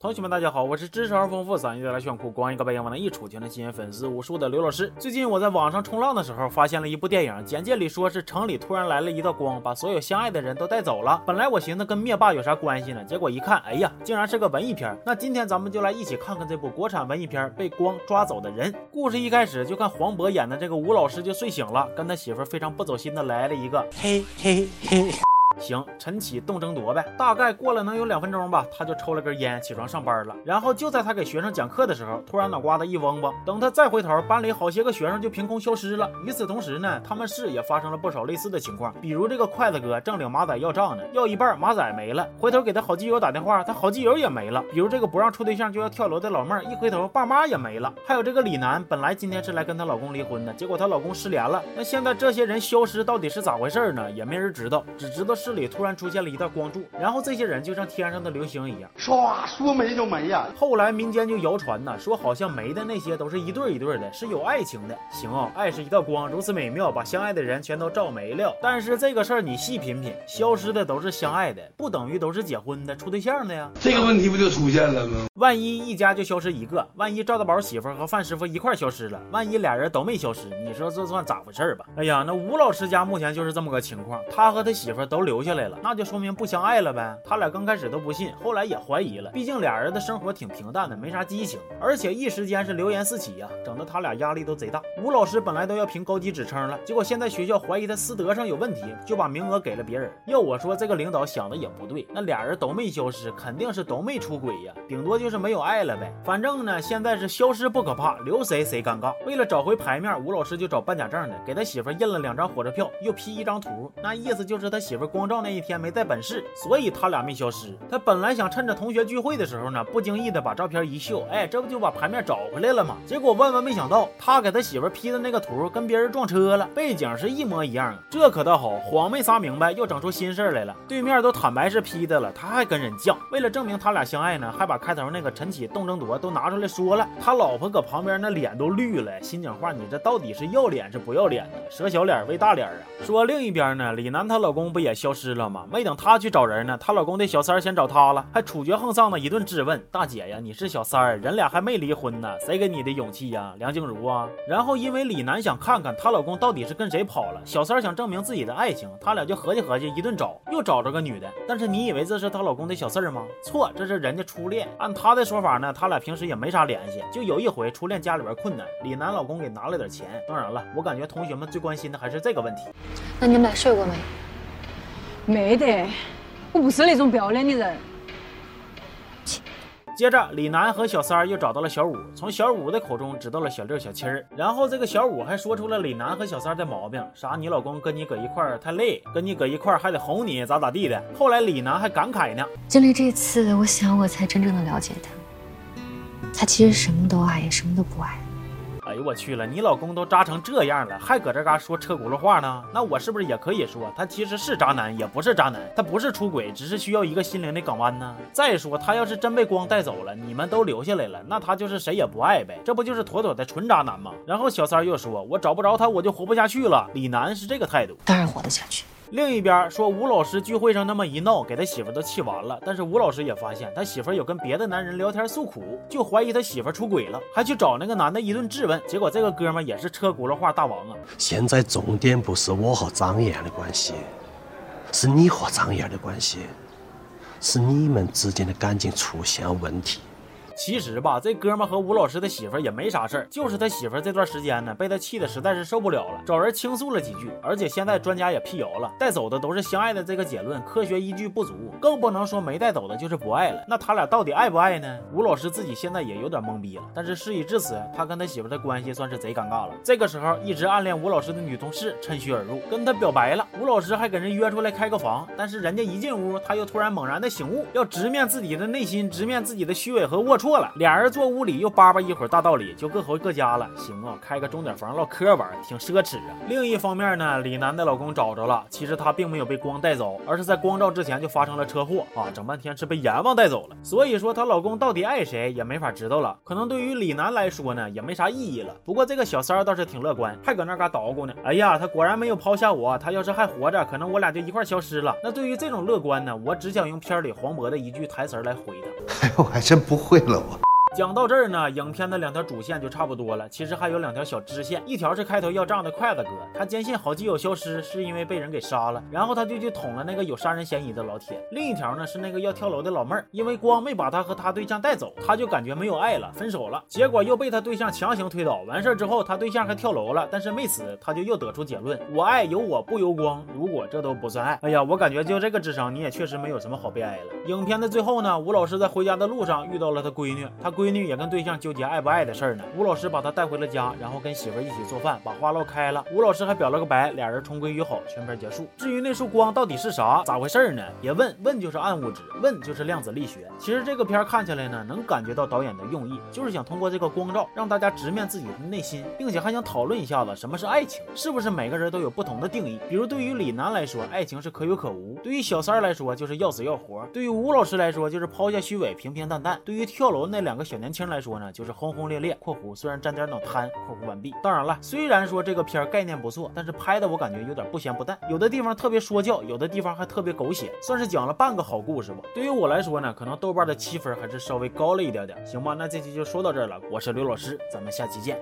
同学们，大家好，我是知识而丰富、嗓音带来炫酷、光一个白眼往那一杵就能吸引粉丝无数的刘老师。最近我在网上冲浪的时候，发现了一部电影，简介里说是城里突然来了一道光，把所有相爱的人都带走了。本来我寻思跟灭霸有啥关系呢？结果一看，哎呀，竟然是个文艺片。那今天咱们就来一起看看这部国产文艺片《被光抓走的人》。故事一开始就看黄渤演的这个吴老师就睡醒了，跟他媳妇非常不走心的来了一个嘿嘿嘿。行，晨起动争夺呗。大概过了能有两分钟吧，他就抽了根烟，起床上班了。然后就在他给学生讲课的时候，突然脑瓜子一嗡嗡。等他再回头，班里好些个学生就凭空消失了。与此同时呢，他们市也发生了不少类似的情况，比如这个筷子哥正领马仔要账呢，要一半，马仔没了。回头给他好基友打电话，他好基友也没了。比如这个不让处对象就要跳楼的老妹儿，一回头爸妈也没了。还有这个李楠，本来今天是来跟她老公离婚的，结果她老公失联了。那现在这些人消失到底是咋回事呢？也没人知道，只知道市里突然出现了。一道光柱，然后这些人就像天上的流星一样，唰说没就没呀。后来民间就谣传呐，说好像没的那些都是一对一对的，是有爱情的。行啊，爱是一道光，如此美妙，把相爱的人全都照没了。但是这个事儿你细品品，消失的都是相爱的，不等于都是结婚的、处对象的呀。这个问题不就出现了吗？万一一家就消失一个，万一赵大宝媳妇和范师傅一块消失了，万一俩人都没消失，你说这算咋回事吧？哎呀，那吴老师家目前就是这么个情况，他和他媳妇都留留下来了，那就说。明不相爱了呗？他俩刚开始都不信，后来也怀疑了。毕竟俩人的生活挺平淡的，没啥激情，而且一时间是流言四起呀，整得他俩压力都贼大。吴老师本来都要评高级职称了，结果现在学校怀疑他师德上有问题，就把名额给了别人。要我说，这个领导想的也不对，那俩人都没消失，肯定是都没出轨呀，顶多就是没有爱了呗。反正呢，现在是消失不可怕，留谁谁尴尬。为了找回牌面，吴老师就找办假证的，给他媳妇印了两张火车票，又 P 一张图，那意思就是他媳妇光照那一天没在。本市，所以他俩没消失。他本来想趁着同学聚会的时候呢，不经意的把照片一秀，哎，这不就把牌面找回来了吗？结果万万没想到，他给他媳妇 P 的那个图跟别人撞车了，背景是一模一样。这可倒好，谎没撒明白，又整出新事来了。对面都坦白是 P 的了，他还跟人犟。为了证明他俩相爱呢，还把开头那个晨起动争夺都拿出来说了。他老婆搁旁边那脸都绿了，心讲话，你这到底是要脸是不要脸呢？舍小脸喂大脸啊！说另一边呢，李楠她老公不也消失了吗？没等。她去找人呢，她老公的小三儿先找她了，还处决横丧的一顿质问：“大姐呀，你是小三儿，人俩还没离婚呢，谁给你的勇气呀？”梁静茹啊，然后因为李楠想看看她老公到底是跟谁跑了，小三儿想证明自己的爱情，他俩就合计合计，一顿找，又找着个女的。但是你以为这是她老公的小四儿吗？错，这是人家初恋。按她的说法呢，他俩平时也没啥联系，就有一回初恋家里边困难，李楠老公给拿了点钱。当然了，我感觉同学们最关心的还是这个问题。那你们俩睡过没？没得，我不是那种不要脸的人。接着，李楠和小三儿又找到了小五，从小五的口中知道了小六、小七儿。然后，这个小五还说出了李楠和小三儿的毛病：啥你老公跟你搁一块儿太累，跟你搁一块儿还得哄你，咋咋地的。后来，李楠还感慨呢：经历这次，我想我才真正的了解他。他其实什么都爱，也什么都不爱。我去了！你老公都渣成这样了，还搁这嘎说车轱辘话呢？那我是不是也可以说他其实是渣男，也不是渣男，他不是出轨，只是需要一个心灵的港湾呢？再说他要是真被光带走了，你们都留下来了，那他就是谁也不爱呗，这不就是妥妥的纯渣男吗？然后小三又说：“我找不着他，我就活不下去了。”李楠是这个态度，当然活得下去。另一边说吴老师聚会上那么一闹，给他媳妇都气完了。但是吴老师也发现他媳妇有跟别的男人聊天诉苦，就怀疑他媳妇出轨了，还去找那个男的一顿质问。结果这个哥们也是车轱辘话大王啊！现在重点不是我和张燕的关系，是你和张燕的关系，是你们之间的感情出现问题。其实吧，这哥们和吴老师的媳妇也没啥事儿，就是他媳妇这段时间呢，被他气的实在是受不了了，找人倾诉了几句。而且现在专家也辟谣了，带走的都是相爱的这个结论，科学依据不足，更不能说没带走的就是不爱了。那他俩到底爱不爱呢？吴老师自己现在也有点懵逼了。但是事已至此，他跟他媳妇的关系算是贼尴尬了。这个时候，一直暗恋吴老师的女同事趁虚而入，跟他表白了。吴老师还给人约出来开个房，但是人家一进屋，他又突然猛然的醒悟，要直面自己的内心，直面自己的虚伪和龌龊。错了。俩人坐屋里又叭叭一会儿大道理，就各回各家了。行啊，开个钟点房唠嗑玩，挺奢侈啊。另一方面呢，李楠的老公找着了，其实他并没有被光带走，而是在光照之前就发生了车祸啊，整半天是被阎王带走了。所以说她老公到底爱谁也没法知道了。可能对于李楠来说呢，也没啥意义了。不过这个小三儿倒是挺乐观，还搁那嘎捣鼓呢。哎呀，他果然没有抛下我，他要是还活着，可能我俩就一块消失了。那对于这种乐观呢，我只想用片里黄渤的一句台词来回他。哎，我还真不会了我。讲到这儿呢，影片的两条主线就差不多了。其实还有两条小支线，一条是开头要账的筷子哥，他坚信好基友消失是因为被人给杀了，然后他就去捅了那个有杀人嫌疑的老铁。另一条呢是那个要跳楼的老妹儿，因为光没把他和他对象带走，他就感觉没有爱了，分手了。结果又被他对象强行推倒，完事儿之后他对象还跳楼了，但是没死，他就又得出结论：我爱由我不由光。如果这都不算爱，哎呀，我感觉就这个智商，你也确实没有什么好悲哀了。影片的最后呢，吴老师在回家的路上遇到了他闺女，他闺闺女也跟对象。纠结爱不爱的事儿呢。吴老师把她带回了家，然后跟媳妇一起做饭，把话唠开了。吴老师还表了个白，俩人重归于好，全片结束。至于那束光到底是啥，咋回事呢？别问问就是暗物质，问就是量子力学。其实这个片看起来呢，能感觉到导演的用意，就是想通过这个光照，让大家直面自己的内心，并且还想讨论一下子什么是爱情，是不是每个人都有不同的定义？比如对于李楠来说，爱情是可有可无；对于小三来说，就是要死要活；对于吴老师来说，就是抛下虚伪，平平淡淡；对于跳楼那两个小小年轻来说呢，就是轰轰烈烈。（括弧虽然沾点脑瘫）（括弧完毕）。当然了，虽然说这个片概念不错，但是拍的我感觉有点不咸不淡，有的地方特别说教，有的地方还特别狗血，算是讲了半个好故事吧。对于我来说呢，可能豆瓣的七分还是稍微高了一点点，行吧？那这期就说到这儿了，我是刘老师，咱们下期见。